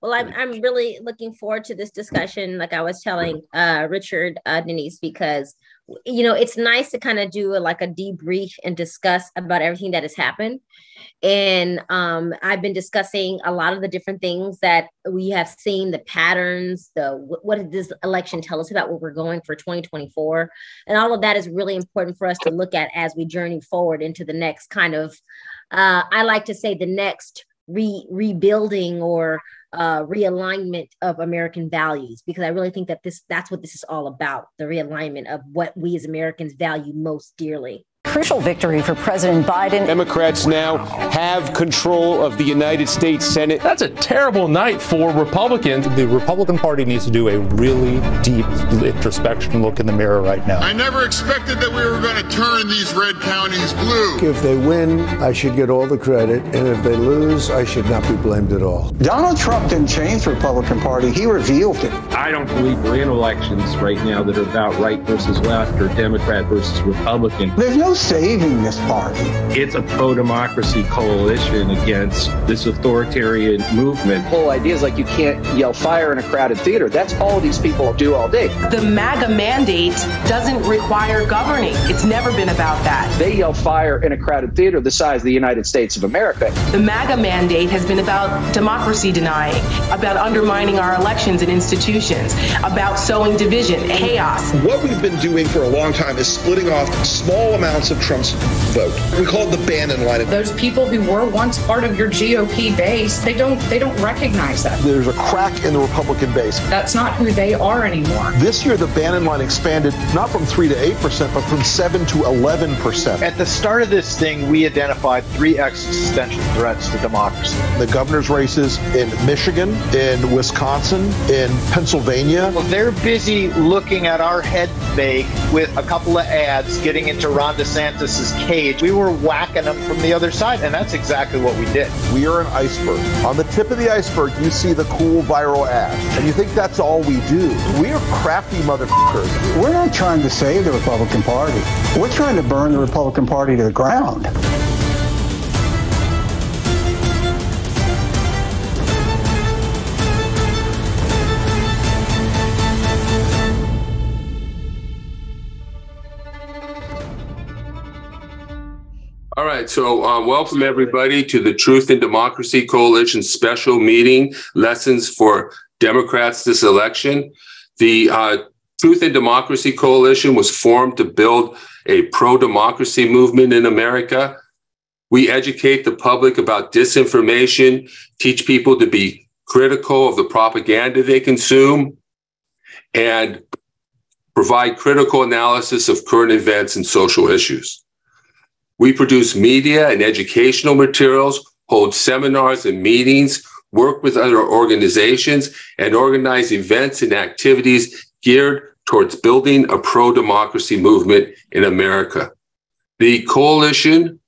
Well, I'm I'm really looking forward to this discussion. Like I was telling uh, Richard uh, Denise, because you know it's nice to kind of do a, like a debrief and discuss about everything that has happened. And um, I've been discussing a lot of the different things that we have seen, the patterns, the what did this election tell us about where we're going for 2024, and all of that is really important for us to look at as we journey forward into the next kind of. Uh, I like to say the next re- rebuilding or uh, realignment of American values because I really think that this that's what this is all about the realignment of what we as Americans value most dearly. Crucial victory for President Biden. Democrats now have control of the United States Senate. That's a terrible night for Republicans. The Republican Party needs to do a really deep introspection look in the mirror right now. I never expected that we were going to turn these red counties blue. If they win, I should get all the credit, and if they lose, I should not be blamed at all. Donald Trump didn't change the Republican Party, he revealed it. I don't believe we're in elections right now that are about right versus left or Democrat versus Republican. There's no saving this party. It's a pro democracy coalition against this authoritarian movement. The whole idea is like you can't yell fire in a crowded theater. That's all these people do all day. The MAGA mandate doesn't require governing. It's never been about that. They yell fire in a crowded theater the size of the United States of America. The MAGA mandate has been about democracy denying, about undermining our elections and institutions, about sowing division, chaos. What we've been doing for a long time is splitting off small amounts of Trump's vote. We call it the Bannon line. Those people who were once part of your GOP base, they don't they don't recognize that. There's a crack in the Republican base. That's not who they are anymore. This year, the Bannon line expanded not from three to eight percent, but from seven to eleven percent. At the start of this thing, we identified three existential threats to democracy: the governor's races in Michigan, in Wisconsin, in Pennsylvania. Well, they're busy looking at our head fake with a couple of ads, getting into Ron DeSantis's cage. We were whacking them from the other side, and that's exactly what we did. We are an iceberg. On the tip of the iceberg, you see the cool viral ad, and you think that's all we do. We are crafty motherfuckers. We're not trying to save the Republican Party. We're trying to burn the Republican Party to the ground. Right, so uh, welcome everybody to the Truth and Democracy Coalition special meeting, Lessons for Democrats This Election. The uh, Truth and Democracy Coalition was formed to build a pro democracy movement in America. We educate the public about disinformation, teach people to be critical of the propaganda they consume, and provide critical analysis of current events and social issues. We produce media and educational materials, hold seminars and meetings, work with other organizations, and organize events and activities geared towards building a pro democracy movement in America. The coalition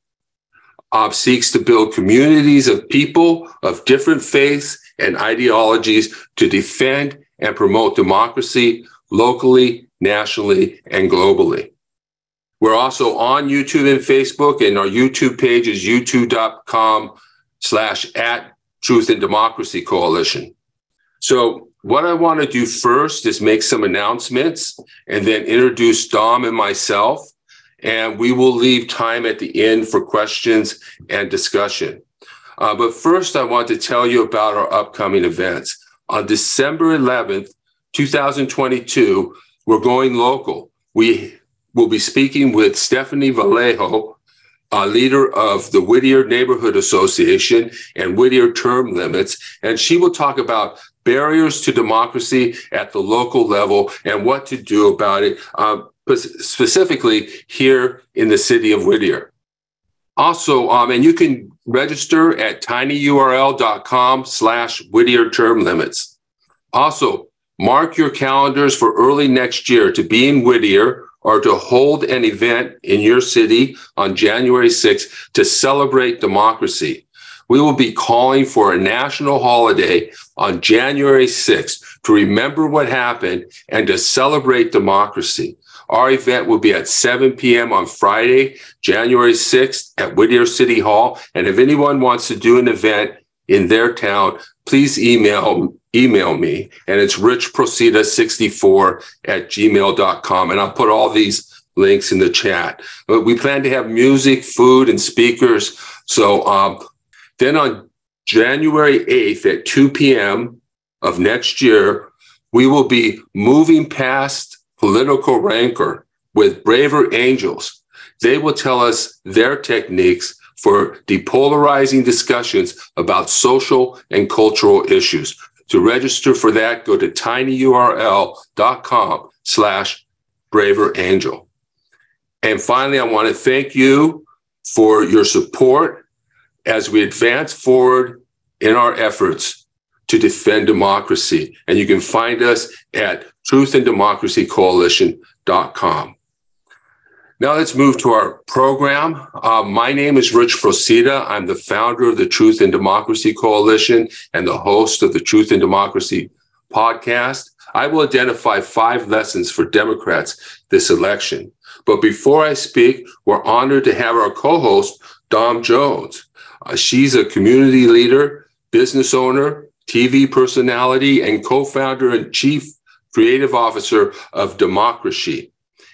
uh, seeks to build communities of people of different faiths and ideologies to defend and promote democracy locally, nationally, and globally. We're also on YouTube and Facebook, and our YouTube page is youtube.com slash at Truth and Democracy Coalition. So what I want to do first is make some announcements and then introduce Dom and myself. And we will leave time at the end for questions and discussion. Uh, but first, I want to tell you about our upcoming events. On December 11th, 2022, we're going local. We will be speaking with Stephanie Vallejo, a leader of the Whittier Neighborhood Association and Whittier Term Limits, and she will talk about barriers to democracy at the local level and what to do about it, um, specifically here in the city of Whittier. Also, um, and you can register at tinyurl.com slash Whittier Term Limits. Also, mark your calendars for early next year to be in Whittier or to hold an event in your city on January 6th to celebrate democracy. We will be calling for a national holiday on January 6th to remember what happened and to celebrate democracy. Our event will be at 7 p.m. on Friday, January 6th at Whittier City Hall. And if anyone wants to do an event in their town, please email email me. And it's richprocida64 at gmail.com. And I'll put all these links in the chat. But we plan to have music, food, and speakers. So um, then on January 8th at 2 p.m. of next year, we will be moving past political rancor with braver angels. They will tell us their techniques for depolarizing discussions about social and cultural issues. To register for that, go to tinyurl.com slash braver angel. And finally, I want to thank you for your support as we advance forward in our efforts to defend democracy. And you can find us at truthanddemocracycoalition.com. Now let's move to our program. Uh, my name is Rich Procida. I'm the founder of the Truth and Democracy Coalition and the host of the Truth and Democracy podcast. I will identify five lessons for Democrats this election. But before I speak, we're honored to have our co-host, Dom Jones. Uh, she's a community leader, business owner, TV personality, and co-founder and chief creative officer of Democracy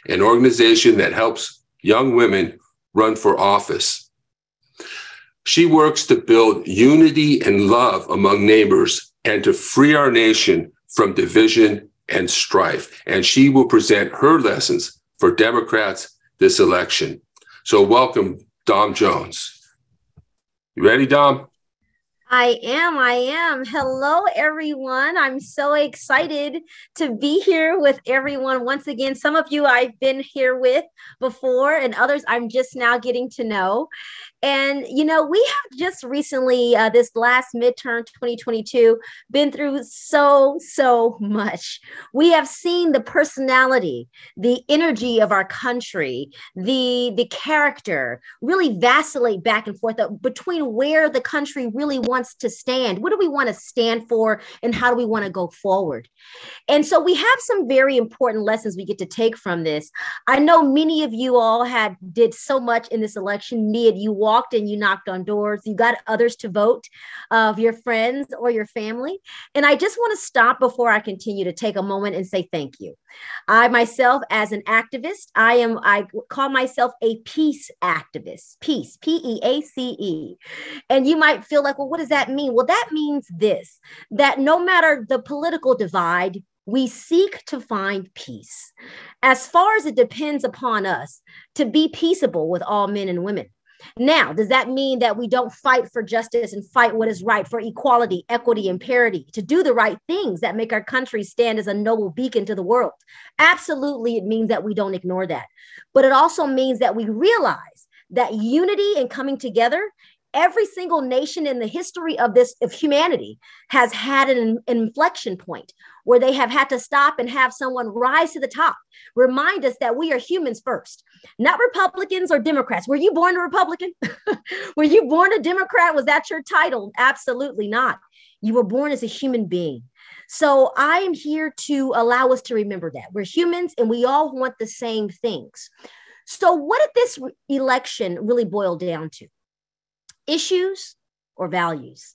an organization that helps young women run for office. She works to build unity and love among neighbors and to free our nation from division and strife. And she will present her lessons for Democrats this election. So, welcome, Dom Jones. You ready, Dom? I am. I am. Hello, everyone. I'm so excited to be here with everyone once again. Some of you I've been here with before, and others I'm just now getting to know. And, you know, we have just recently, uh, this last midterm 2022, been through so, so much. We have seen the personality, the energy of our country, the, the character really vacillate back and forth uh, between where the country really wants to stand. What do we want to stand for? And how do we want to go forward? And so we have some very important lessons we get to take from this. I know many of you all had did so much in this election, be you you walked and you knocked on doors, you got others to vote of your friends or your family. And I just want to stop before I continue to take a moment and say thank you. I myself, as an activist, I am, I call myself a peace activist, peace, P E A C E. And you might feel like, well, what does that mean? Well, that means this that no matter the political divide, we seek to find peace. As far as it depends upon us to be peaceable with all men and women. Now, does that mean that we don't fight for justice and fight what is right for equality, equity, and parity, to do the right things that make our country stand as a noble beacon to the world? Absolutely, it means that we don't ignore that. But it also means that we realize that unity and coming together every single nation in the history of this of humanity has had an, inflection point where they have had to stop and have someone rise to the top. Remind us that we are humans first not republicans or democrats. Were you born a republican? Were you born a democrat? Was that your title? Absolutely not. You were born as a human being. So i am here to allow us to remember that. We're humans and we all want the same things. So what did this election really boil down to issues or values?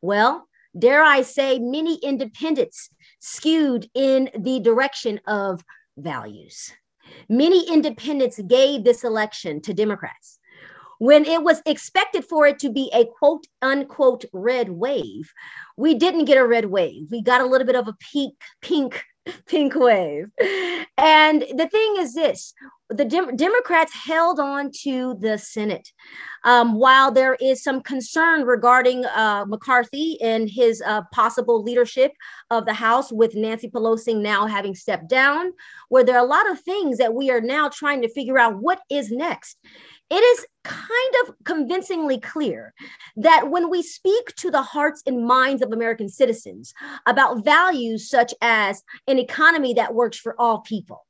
Well, dare I say, many independents skewed in the direction of values. Many independents gave this election to Democrats. When it was expected for it to be a quote unquote red wave, we didn't get a red wave. We got a little bit of a pink, pink pink wave. And the thing is this the Dem- Democrats held on to the Senate. Um, while there is some concern regarding uh, McCarthy and his uh, possible leadership of the House, with Nancy Pelosi now having stepped down, where there are a lot of things that we are now trying to figure out what is next it is kind of convincingly clear that when we speak to the hearts and minds of American citizens about values such as an economy that works for all people,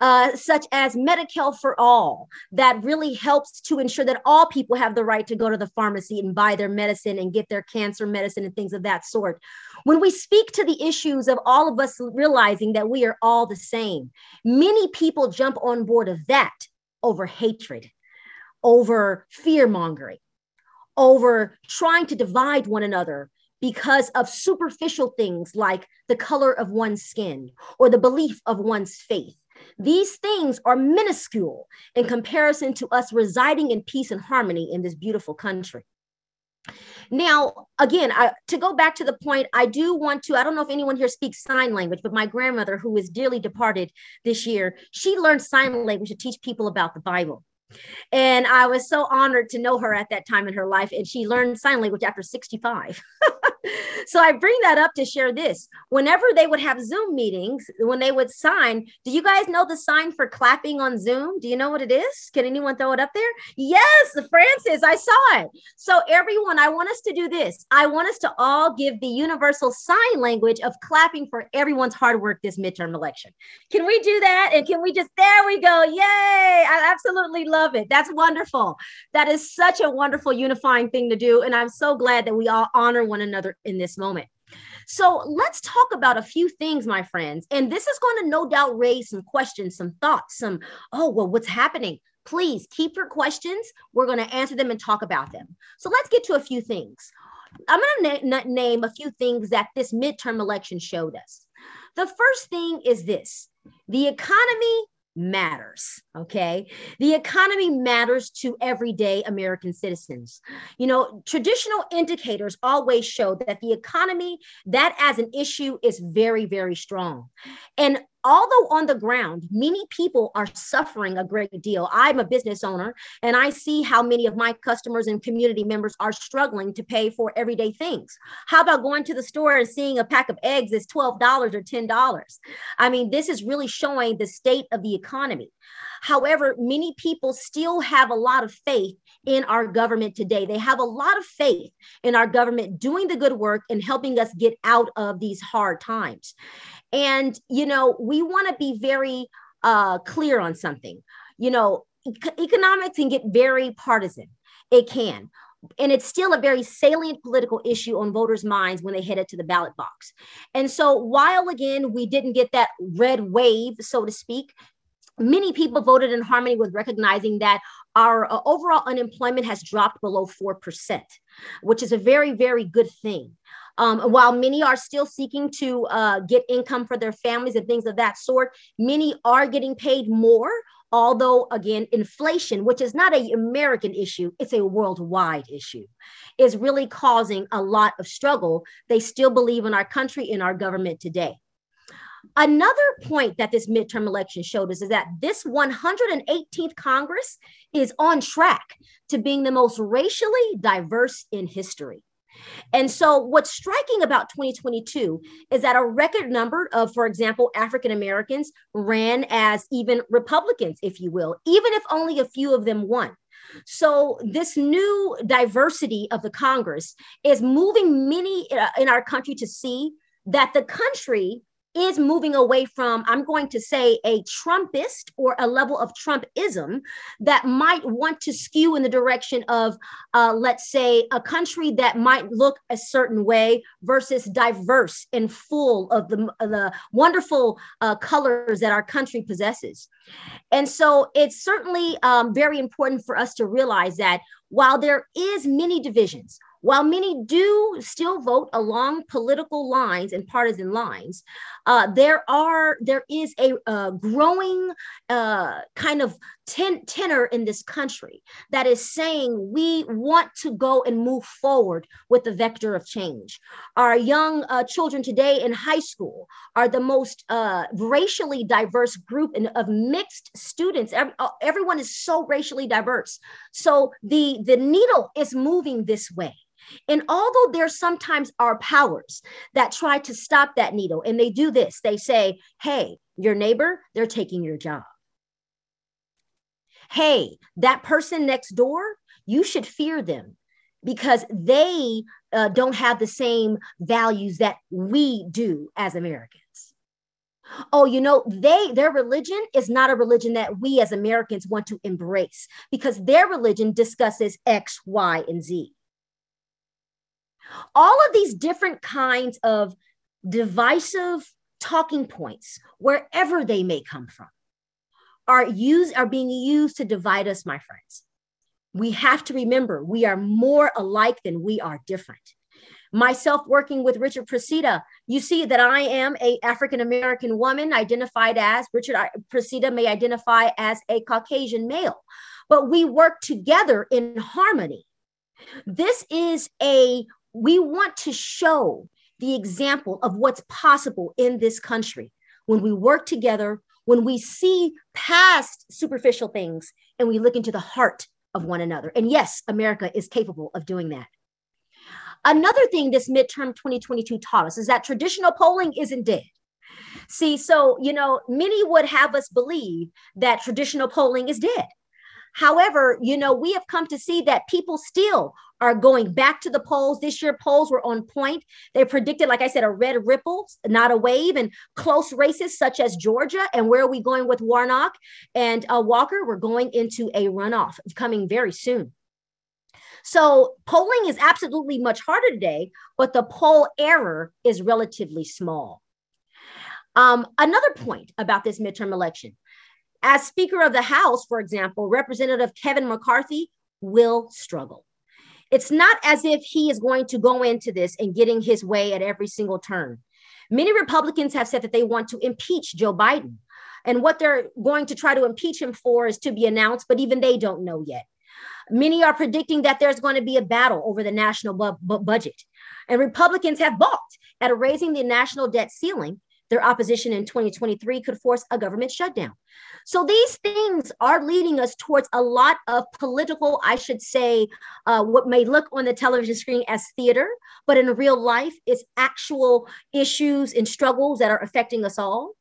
uh, such as Medi-Cal for all, that really helps to ensure that all people have the right to go to the pharmacy and buy their medicine and get their cancer medicine and things of that sort. When we speak to the issues of all of us realizing that we are all the same, many people jump on board of that over hatred over fear mongering, over trying to divide one another because of superficial things like the color of one's skin or the belief of one's faith. These things are minuscule in comparison to us residing in peace and harmony in this beautiful country. Now, again, I, to go back to the point, I do want to. I don't know if anyone here speaks sign language, but my grandmother, who is dearly departed this year, she learned sign language to teach people about the Bible. And I was so honored to know her at that time in her life. And she learned sign language after 65. so I bring that up to share this. Whenever they would have Zoom meetings, when they would sign, do you guys know the sign for clapping on Zoom? Do you know what it is? Can anyone throw it up there? Yes, Francis, I saw it. So, everyone, I want us to do this. I want us to all give the universal sign language of clapping for everyone's hard work this midterm election. Can we do that? And can we just, there we go. Yay. I absolutely love it. That's wonderful. That is such a wonderful unifying thing to do. And I'm so glad that we all honor one another in this moment. So let's talk about a few things, my friends. And this is going to no doubt raise some questions, some thoughts, some, oh, well, what's happening? Please keep your questions. We're going to answer them and talk about them. So let's get to a few things. I'm going to na- name a few things that this midterm election showed us. The first thing is this the economy matters. Okay. The economy matters to everyday American citizens. You know, traditional indicators always show that the economy, that as an issue, is very, very strong. And although on the ground, many people are suffering a great deal. I'm a business owner and I see how many of my customers and community members are struggling to pay for everyday things. How about going to the store and seeing a pack of eggs is $12 or $10? I mean, this is really showing the state of the economy. However, many people still have a lot of faith in our government today. They have a lot of faith in our government doing the good work and helping us get out of these hard times. And, you know, we want to be very uh, clear on something. You know, economics can get very partisan. It can. And it's still a very salient political issue on voters' minds when they head it to the ballot box. And so, while again, we didn't get that red wave, so to speak, many people voted in harmony with recognizing that our uh, overall unemployment has dropped below 4%, which is a very, very good thing. Um, while many are still seeking to uh, get income for their families and things of that sort, many are getting paid more. Although, again, inflation, which is not a American issue, it's a worldwide issue, is really causing a lot of struggle. They still believe in our country, in our government today. Another point that this midterm election showed us is that this 118th Congress is on track to being the most racially diverse in history. And so, what's striking about 2022 is that a record number of, for example, African Americans ran as even Republicans, if you will, even if only a few of them won. So, this new diversity of the Congress is moving many uh, in our country to see that the country is moving away from, I'm going to say, a Trumpist or a level of Trumpism that might want to skew in the direction of, uh, let's say, a country that might look a certain way versus diverse and full of the, the wonderful uh, colors that our country possesses. And so it's certainly um, very important for us to realize that while there is many divisions, while many do still vote along political lines and partisan lines, uh, there are there is a, a growing uh, kind of ten, tenor in this country that is saying we want to go and move forward with the vector of change. Our young uh, children today in high school are the most uh, racially diverse group in, of mixed students. Every, uh, everyone is so racially diverse. So the the needle is moving this way. And although there sometimes are powers that try to stop that needle, and they do this, they say, hey, your neighbor, they're taking your job. Hey, that person next door, you should fear them because they uh, don't have the same values that we do as Americans. Oh, you know, they their religion is not a religion that we as Americans want to embrace because their religion discusses X, Y, and Z. All of these different kinds of divisive talking points, wherever they may come from, are used are being used to divide us, my friends. We have to remember we are more alike than we are different. Myself working with Richard Procida, you see that I am a African American woman identified as Richard Procida may identify as a Caucasian male, but we work together in harmony. This is a we want to show the example of what's possible in this country when we work together, when we see past superficial things and we look into the heart of one another. And yes, America is capable of doing that. Another thing this midterm 2022 taught us is that traditional polling isn't dead. See, so, you know, many would have us believe that traditional polling is dead. However, you know, we have come to see that people still are going back to the polls. This year, polls were on point. They predicted, like I said, a red ripple, not a wave, and close races such as Georgia. And where are we going with Warnock and uh, Walker? We're going into a runoff coming very soon. So polling is absolutely much harder today, but the poll error is relatively small. Um, another point about this midterm election as Speaker of the House, for example, Representative Kevin McCarthy will struggle. It's not as if he is going to go into this and getting his way at every single turn. Many Republicans have said that they want to impeach Joe Biden. And what they're going to try to impeach him for is to be announced, but even they don't know yet. Many are predicting that there's going to be a battle over the national bu- bu- budget. And Republicans have balked at raising the national debt ceiling their opposition in 2023 could force a government shutdown. So these things are leading us towards a lot of political, I should say, uh, what may look on the television screen as theater, but in real life, it's actual issues and struggles that are affecting us all.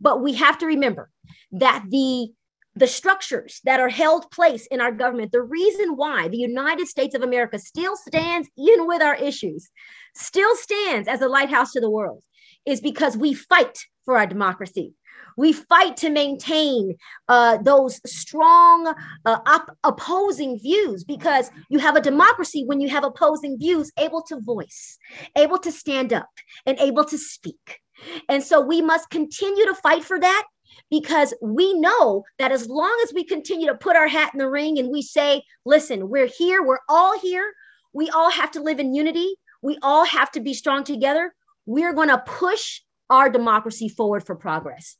But we have to remember that the the structures that are held place in our government, the reason why the United States of America still stands, even with our issues, still stands as a lighthouse to the world, is because we fight for our democracy. We fight to maintain uh, those strong uh, op- opposing views because you have a democracy when you have opposing views able to voice, able to stand up, and able to speak. And so we must continue to fight for that because we know that as long as we continue to put our hat in the ring and we say, listen, we're here, we're all here, we all have to live in unity, we all have to be strong together we're going to push our democracy forward for progress.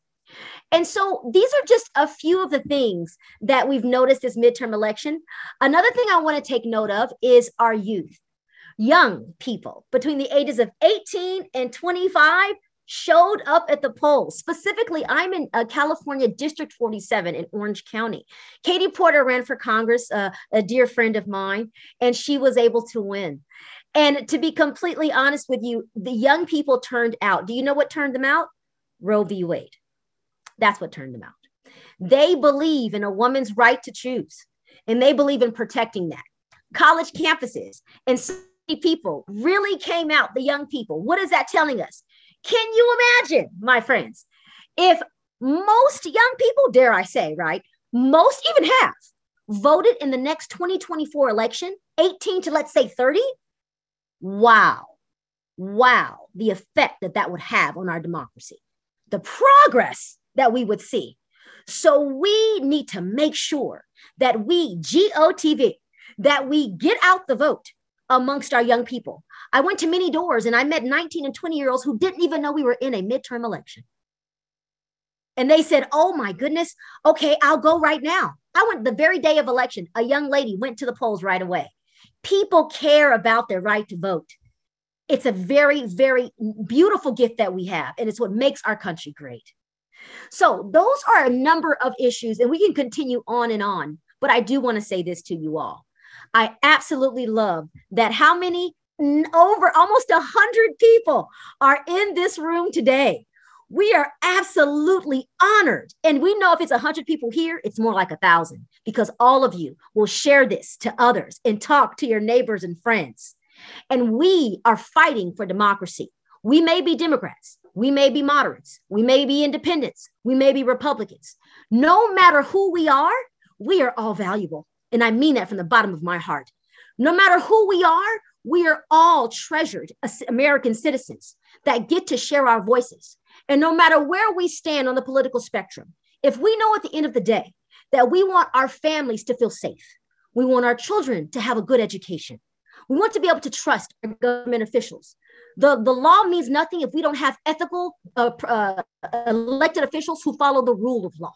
And so these are just a few of the things that we've noticed this midterm election. Another thing I want to take note of is our youth. Young people between the ages of 18 and 25 showed up at the polls. Specifically, I'm in uh, California District 47 in Orange County. Katie Porter ran for Congress, uh, a dear friend of mine, and she was able to win. And to be completely honest with you, the young people turned out. Do you know what turned them out? Roe v. Wade. That's what turned them out. They believe in a woman's right to choose, and they believe in protecting that. College campuses and city people really came out, the young people. What is that telling us? Can you imagine, my friends, if most young people, dare I say, right, most even half voted in the next 2024 election, 18 to let's say 30, Wow. Wow. The effect that that would have on our democracy, the progress that we would see. So we need to make sure that we, GOTV, that we get out the vote amongst our young people. I went to many doors and I met 19 and 20 year olds who didn't even know we were in a midterm election. And they said, Oh my goodness, okay, I'll go right now. I went the very day of election. A young lady went to the polls right away people care about their right to vote. It's a very, very beautiful gift that we have, and it's what makes our country great. So, those are a number of issues, and we can continue on and on. But I do want to say this to you all. I absolutely love that how many over almost a hundred people are in this room today we are absolutely honored. And we know if it's 100 people here, it's more like a thousand because all of you will share this to others and talk to your neighbors and friends. And we are fighting for democracy. We may be Democrats, we may be moderates, we may be independents, we may be Republicans. No matter who we are, we are all valuable. And I mean that from the bottom of my heart. No matter who we are, we are all treasured American citizens that get to share our voices and no matter where we stand on the political spectrum, if we know at the end of the day that we want our families to feel safe, We want our children to have a good education. We want to be able to trust our government officials. The, the law means nothing if we don't have ethical uh, uh, elected officials who follow the rule of law.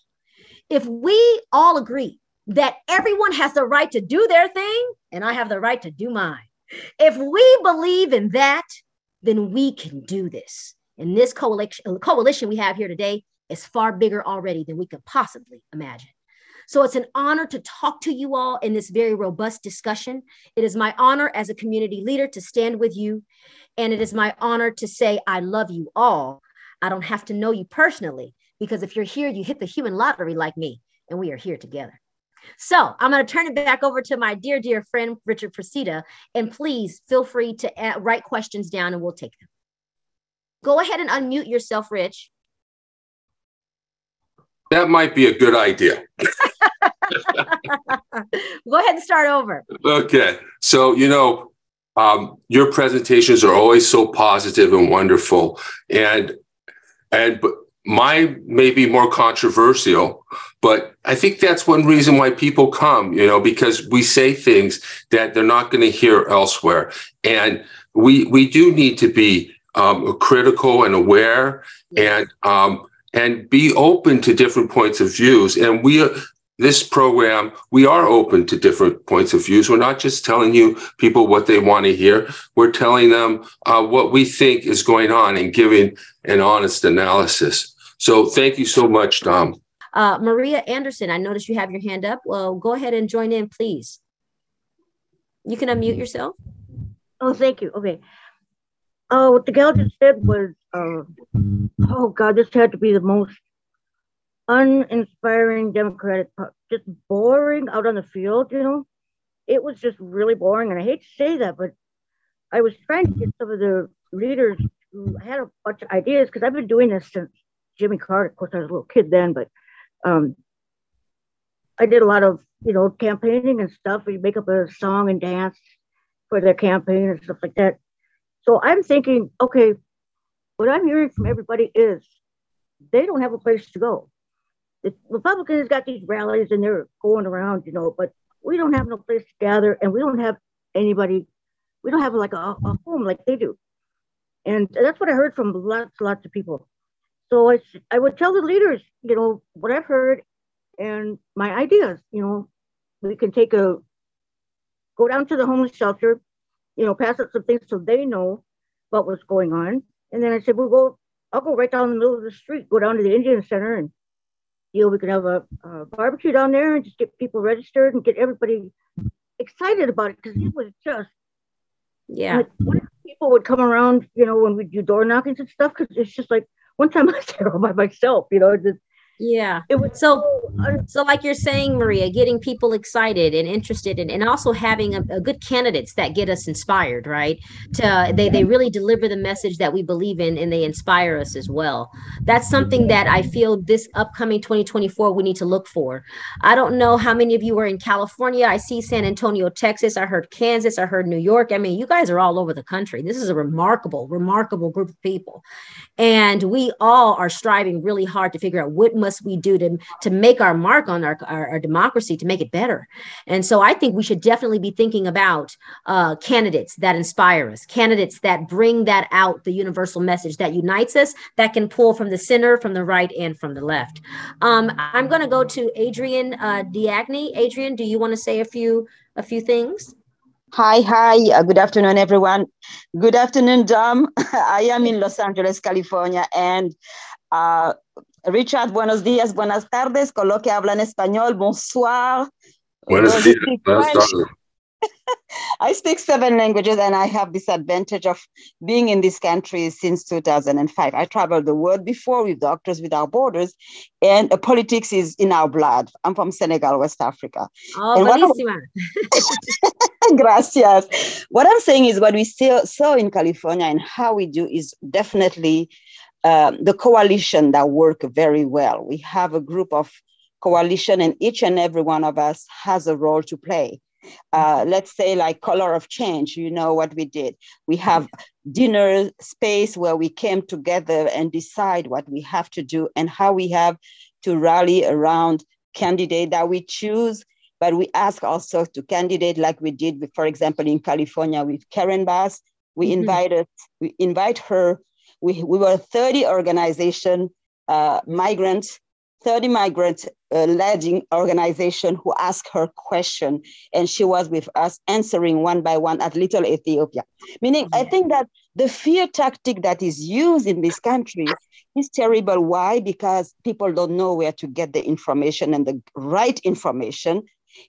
If we all agree that everyone has the right to do their thing and I have the right to do mine, if we believe in that, then we can do this. And this coalition, coalition we have here today is far bigger already than we could possibly imagine. So it's an honor to talk to you all in this very robust discussion. It is my honor as a community leader to stand with you. And it is my honor to say, I love you all. I don't have to know you personally because if you're here, you hit the human lottery like me, and we are here together. So I'm going to turn it back over to my dear, dear friend, Richard Procida. And please feel free to write questions down and we'll take them. Go ahead and unmute yourself, Rich. That might be a good idea. Go ahead and start over. Okay. So, you know, um, your presentations are always so positive and wonderful. And, and, but mine may be more controversial, but I think that's one reason why people come, you know, because we say things that they're not going to hear elsewhere. And we, we do need to be um, critical and aware and, um, and be open to different points of views. And we, this program, we are open to different points of views. We're not just telling you people what they want to hear. We're telling them uh, what we think is going on and giving an honest analysis. So thank you so much, Dom. Uh, Maria Anderson, I noticed you have your hand up. Well, go ahead and join in, please. You can unmute yourself. Oh, thank you. Okay. Oh, what the gal just said was, uh, oh God, this had to be the most uninspiring Democratic, just boring out on the field, you know? It was just really boring. And I hate to say that, but I was trying to get some of the leaders who had a bunch of ideas because I've been doing this since Jimmy Carter. Of course, I was a little kid then, but um, I did a lot of, you know, campaigning and stuff. We make up a song and dance for their campaign and stuff like that. So I'm thinking, okay, what I'm hearing from everybody is they don't have a place to go the Republicans got these rallies and they're going around, you know, but we don't have no place to gather and we don't have anybody, we don't have like a, a home like they do. And that's what I heard from lots, lots of people. So I, I would tell the leaders, you know, what I've heard and my ideas, you know, we can take a, go down to the homeless shelter, you know, pass out some things so they know what was going on. And then I said, we'll go, I'll go right down the middle of the street, go down to the Indian Center and you know, we could have a, a barbecue down there and just get people registered and get everybody excited about it because it was just yeah. Like, people would come around, you know, when we do door knockings and stuff because it's just like one time I was there all by myself, you know, just yeah. It was so mm-hmm. so like you're saying, Maria, getting people excited and interested and, and also having a, a, good candidates that get us inspired, right? To they they really deliver the message that we believe in and they inspire us as well. That's something mm-hmm. that I feel this upcoming 2024 we need to look for. I don't know how many of you are in California. I see San Antonio, Texas. I heard Kansas. I heard New York. I mean, you guys are all over the country. This is a remarkable, remarkable group of people. And we all are striving really hard to figure out what must we do to, to make our mark on our, our, our democracy, to make it better. And so I think we should definitely be thinking about uh, candidates that inspire us, candidates that bring that out, the universal message that unites us, that can pull from the center, from the right, and from the left. Um, I'm going to go to Adrian uh, Diagni. Adrian, do you want to say a few a few things? Hi, hi. Uh, good afternoon, everyone. Good afternoon, Dom. I am in Los Angeles, California, and uh, Richard, buenos días, buenas tardes. Con lo que hablan español, bonsoir. Buenos días, buenas tardes. I speak seven languages and I have this advantage of being in this country since 2005. I traveled the world before with Doctors Without Borders, and uh, politics is in our blood. I'm from Senegal, West Africa. Oh, buenísima. Gracias. What I'm saying is what we saw, saw in California and how we do is definitely uh, the coalition that work very well. We have a group of coalition and each and every one of us has a role to play uh, let's say like color of change you know what we did we have dinner space where we came together and decide what we have to do and how we have to rally around candidate that we choose but we ask also to candidate like we did, with, for example, in California with Karen Bass. We mm-hmm. invited, we invite her. We, we were 30 organization, uh, migrants 30 migrant uh, led organization who asked her question and she was with us answering one by one at little ethiopia. Meaning i think that the fear tactic that is used in this country is terrible. Why? Because people don't know where to get the information and the right information.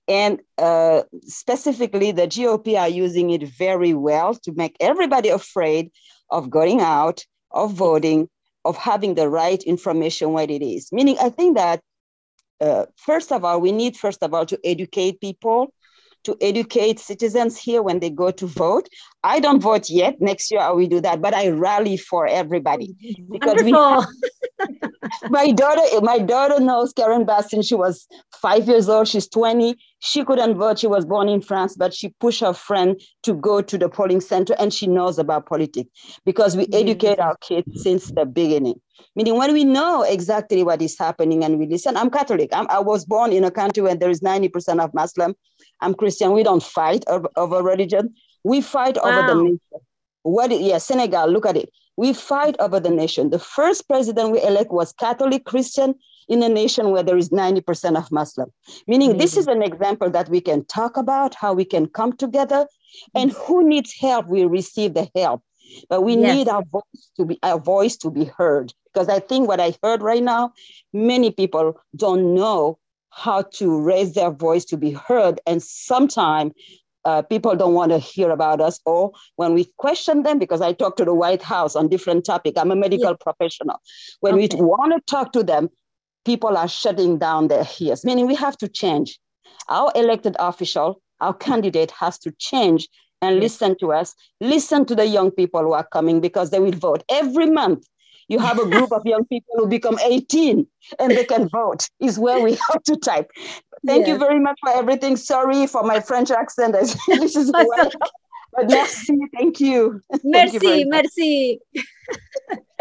And uh, specifically the gop are using it very well to make everybody afraid of going out of voting of having the right information what it is. Meaning, I think that uh, first of all, we need first of all to educate people, to educate citizens here when they go to vote. I don't vote yet. Next year I will do that, but I rally for everybody because Wonderful. we. my daughter, my daughter knows Karen Bass since she was five years old. She's twenty. She couldn't vote. She was born in France, but she pushed her friend to go to the polling center, and she knows about politics because we mm-hmm. educate our kids since the beginning. Meaning, when we know exactly what is happening and we listen, I'm Catholic. I'm, i was born in a country where there is 90% of Muslim. I'm Christian. We don't fight over, over religion. We fight wow. over the nation. What? Yeah, Senegal. Look at it. We fight over the nation. The first president we elect was Catholic Christian in a nation where there is 90% of Muslim. Meaning, mm-hmm. this is an example that we can talk about how we can come together, and who needs help, we receive the help. But we yes. need our voice to be our voice to be heard because I think what I heard right now, many people don't know how to raise their voice to be heard. And sometimes uh, people don't want to hear about us or when we question them because i talk to the white house on different topic i'm a medical yeah. professional when okay. we want to talk to them people are shutting down their ears meaning we have to change our elected official our candidate has to change and listen to us listen to the young people who are coming because they will vote every month you have a group of young people who become 18 and they can vote is where we have to type. Thank yes. you very much for everything. Sorry for my french accent. This is but merci. Thank you. Merci thank you merci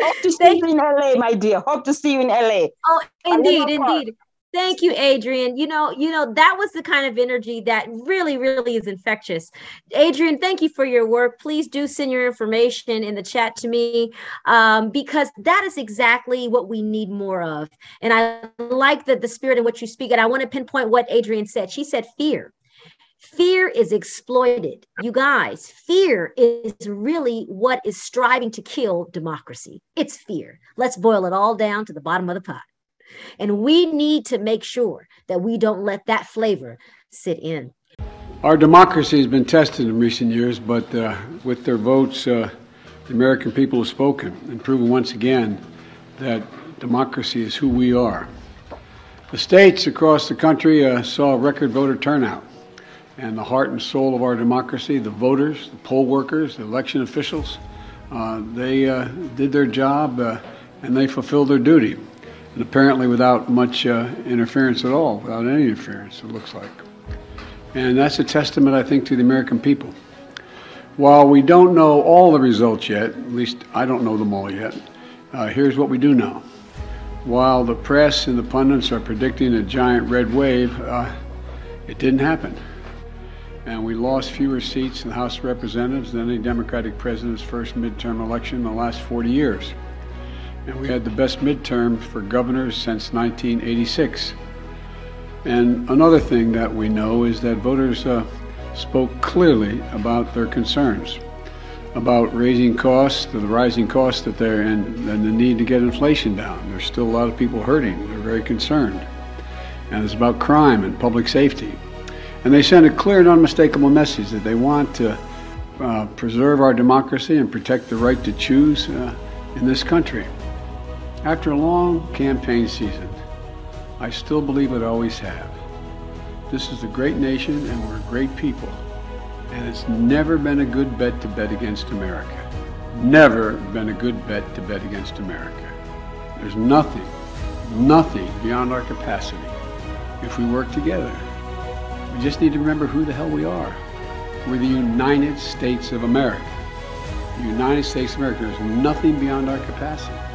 hope to see you in la my dear. Hope to see you in la oh indeed indeed Thank you, Adrian. You know, you know, that was the kind of energy that really, really is infectious. Adrian, thank you for your work. Please do send your information in the chat to me um, because that is exactly what we need more of. And I like the, the spirit in which you speak. And I want to pinpoint what Adrian said. She said fear. Fear is exploited. You guys, fear is really what is striving to kill democracy. It's fear. Let's boil it all down to the bottom of the pot. And we need to make sure that we don't let that flavor sit in. Our democracy has been tested in recent years, but uh, with their votes, uh, the American people have spoken and proven once again that democracy is who we are. The states across the country uh, saw record voter turnout, and the heart and soul of our democracy, the voters, the poll workers, the election officials, uh, they uh, did their job uh, and they fulfilled their duty and apparently without much uh, interference at all, without any interference, it looks like. And that's a testament, I think, to the American people. While we don't know all the results yet, at least I don't know them all yet, uh, here's what we do know. While the press and the pundits are predicting a giant red wave, uh, it didn't happen. And we lost fewer seats in the House of Representatives than any Democratic president's first midterm election in the last 40 years and we had the best midterms for governors since 1986. And another thing that we know is that voters uh, spoke clearly about their concerns about raising costs, the rising costs that they're in, and the need to get inflation down. There's still a lot of people hurting. They're very concerned. And it's about crime and public safety. And they sent a clear and unmistakable message that they want to uh, preserve our democracy and protect the right to choose uh, in this country. After a long campaign season, I still believe it always have. This is a great nation and we're a great people. And it's never been a good bet to bet against America. Never been a good bet to bet against America. There's nothing, nothing beyond our capacity if we work together. We just need to remember who the hell we are. We're the United States of America. The United States of America. There's nothing beyond our capacity.